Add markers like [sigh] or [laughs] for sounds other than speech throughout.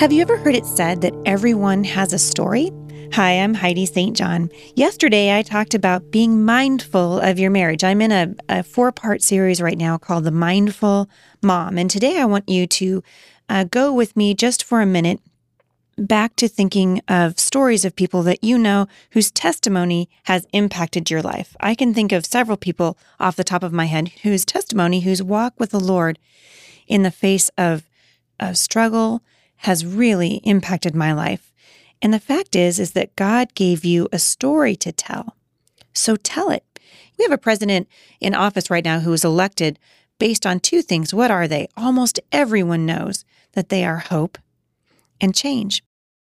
Have you ever heard it said that everyone has a story? Hi, I'm Heidi St. John. Yesterday, I talked about being mindful of your marriage. I'm in a, a four part series right now called The Mindful Mom. And today, I want you to uh, go with me just for a minute back to thinking of stories of people that you know whose testimony has impacted your life. I can think of several people off the top of my head whose testimony, whose walk with the Lord in the face of, of struggle, has really impacted my life. And the fact is is that God gave you a story to tell. So tell it. We have a president in office right now who is elected based on two things. What are they? Almost everyone knows that they are hope and change.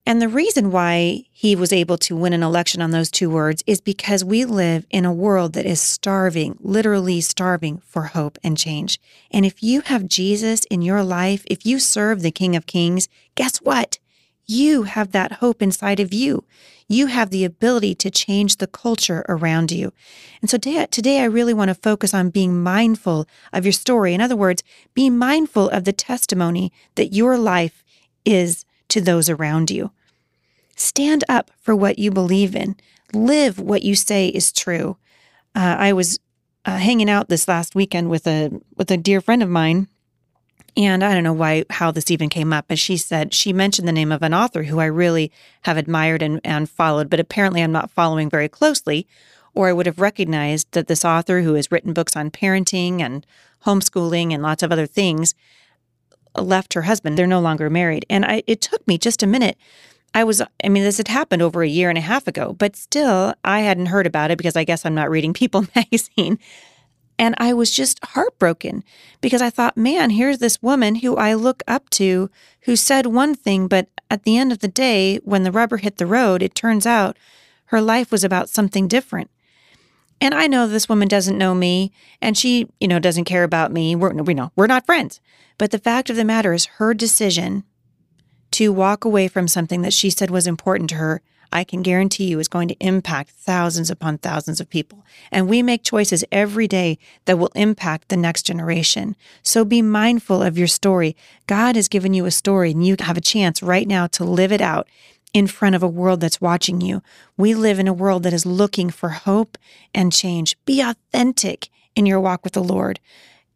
And the reason why he was able to win an election on those two words is because we live in a world that is starving, literally starving for hope and change. And if you have Jesus in your life, if you serve the King of Kings, guess what? You have that hope inside of you. You have the ability to change the culture around you. And so today, I really want to focus on being mindful of your story. In other words, be mindful of the testimony that your life is to those around you. Stand up for what you believe in. Live what you say is true. Uh, I was uh, hanging out this last weekend with a with a dear friend of mine, and I don't know why how this even came up, but she said she mentioned the name of an author who I really have admired and, and followed, but apparently I'm not following very closely, or I would have recognized that this author who has written books on parenting and homeschooling and lots of other things left her husband. They're no longer married. And I, it took me just a minute I was, I mean, this had happened over a year and a half ago, but still, I hadn't heard about it because I guess I'm not reading People [laughs] magazine. And I was just heartbroken because I thought, man, here's this woman who I look up to who said one thing, but at the end of the day, when the rubber hit the road, it turns out her life was about something different. And I know this woman doesn't know me and she, you know, doesn't care about me. We're, we know we're not friends. But the fact of the matter is her decision to walk away from something that she said was important to her, I can guarantee you is going to impact thousands upon thousands of people. And we make choices every day that will impact the next generation. So be mindful of your story. God has given you a story and you have a chance right now to live it out in front of a world that's watching you. We live in a world that is looking for hope and change. Be authentic in your walk with the Lord.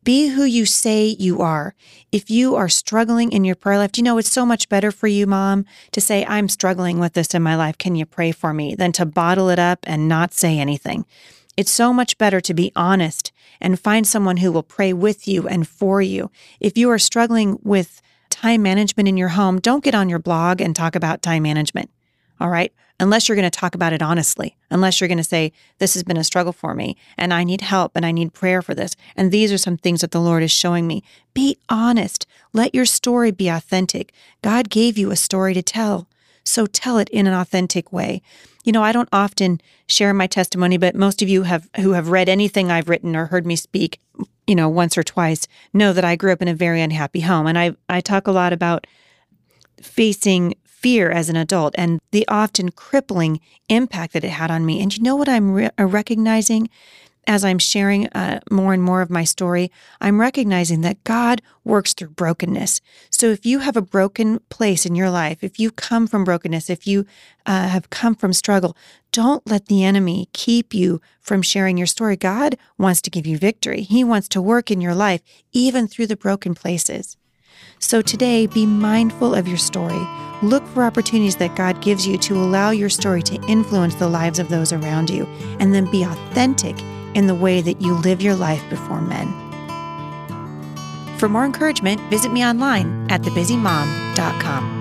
Be who you say you are. If you are struggling in your prayer life, you know it's so much better for you, mom, to say, I'm struggling with this in my life. Can you pray for me? than to bottle it up and not say anything. It's so much better to be honest and find someone who will pray with you and for you. If you are struggling with time management in your home, don't get on your blog and talk about time management. All right unless you're going to talk about it honestly, unless you're going to say, This has been a struggle for me and I need help and I need prayer for this. And these are some things that the Lord is showing me. Be honest. Let your story be authentic. God gave you a story to tell. So tell it in an authentic way. You know, I don't often share my testimony, but most of you have who have read anything I've written or heard me speak, you know, once or twice, know that I grew up in a very unhappy home. And I I talk a lot about facing fear as an adult and the often crippling impact that it had on me. And you know what I'm re- uh, recognizing as I'm sharing uh, more and more of my story? I'm recognizing that God works through brokenness. So if you have a broken place in your life, if you come from brokenness, if you uh, have come from struggle, don't let the enemy keep you from sharing your story. God wants to give you victory. He wants to work in your life, even through the broken places. So today, be mindful of your story. Look for opportunities that God gives you to allow your story to influence the lives of those around you, and then be authentic in the way that you live your life before men. For more encouragement, visit me online at thebusymom.com.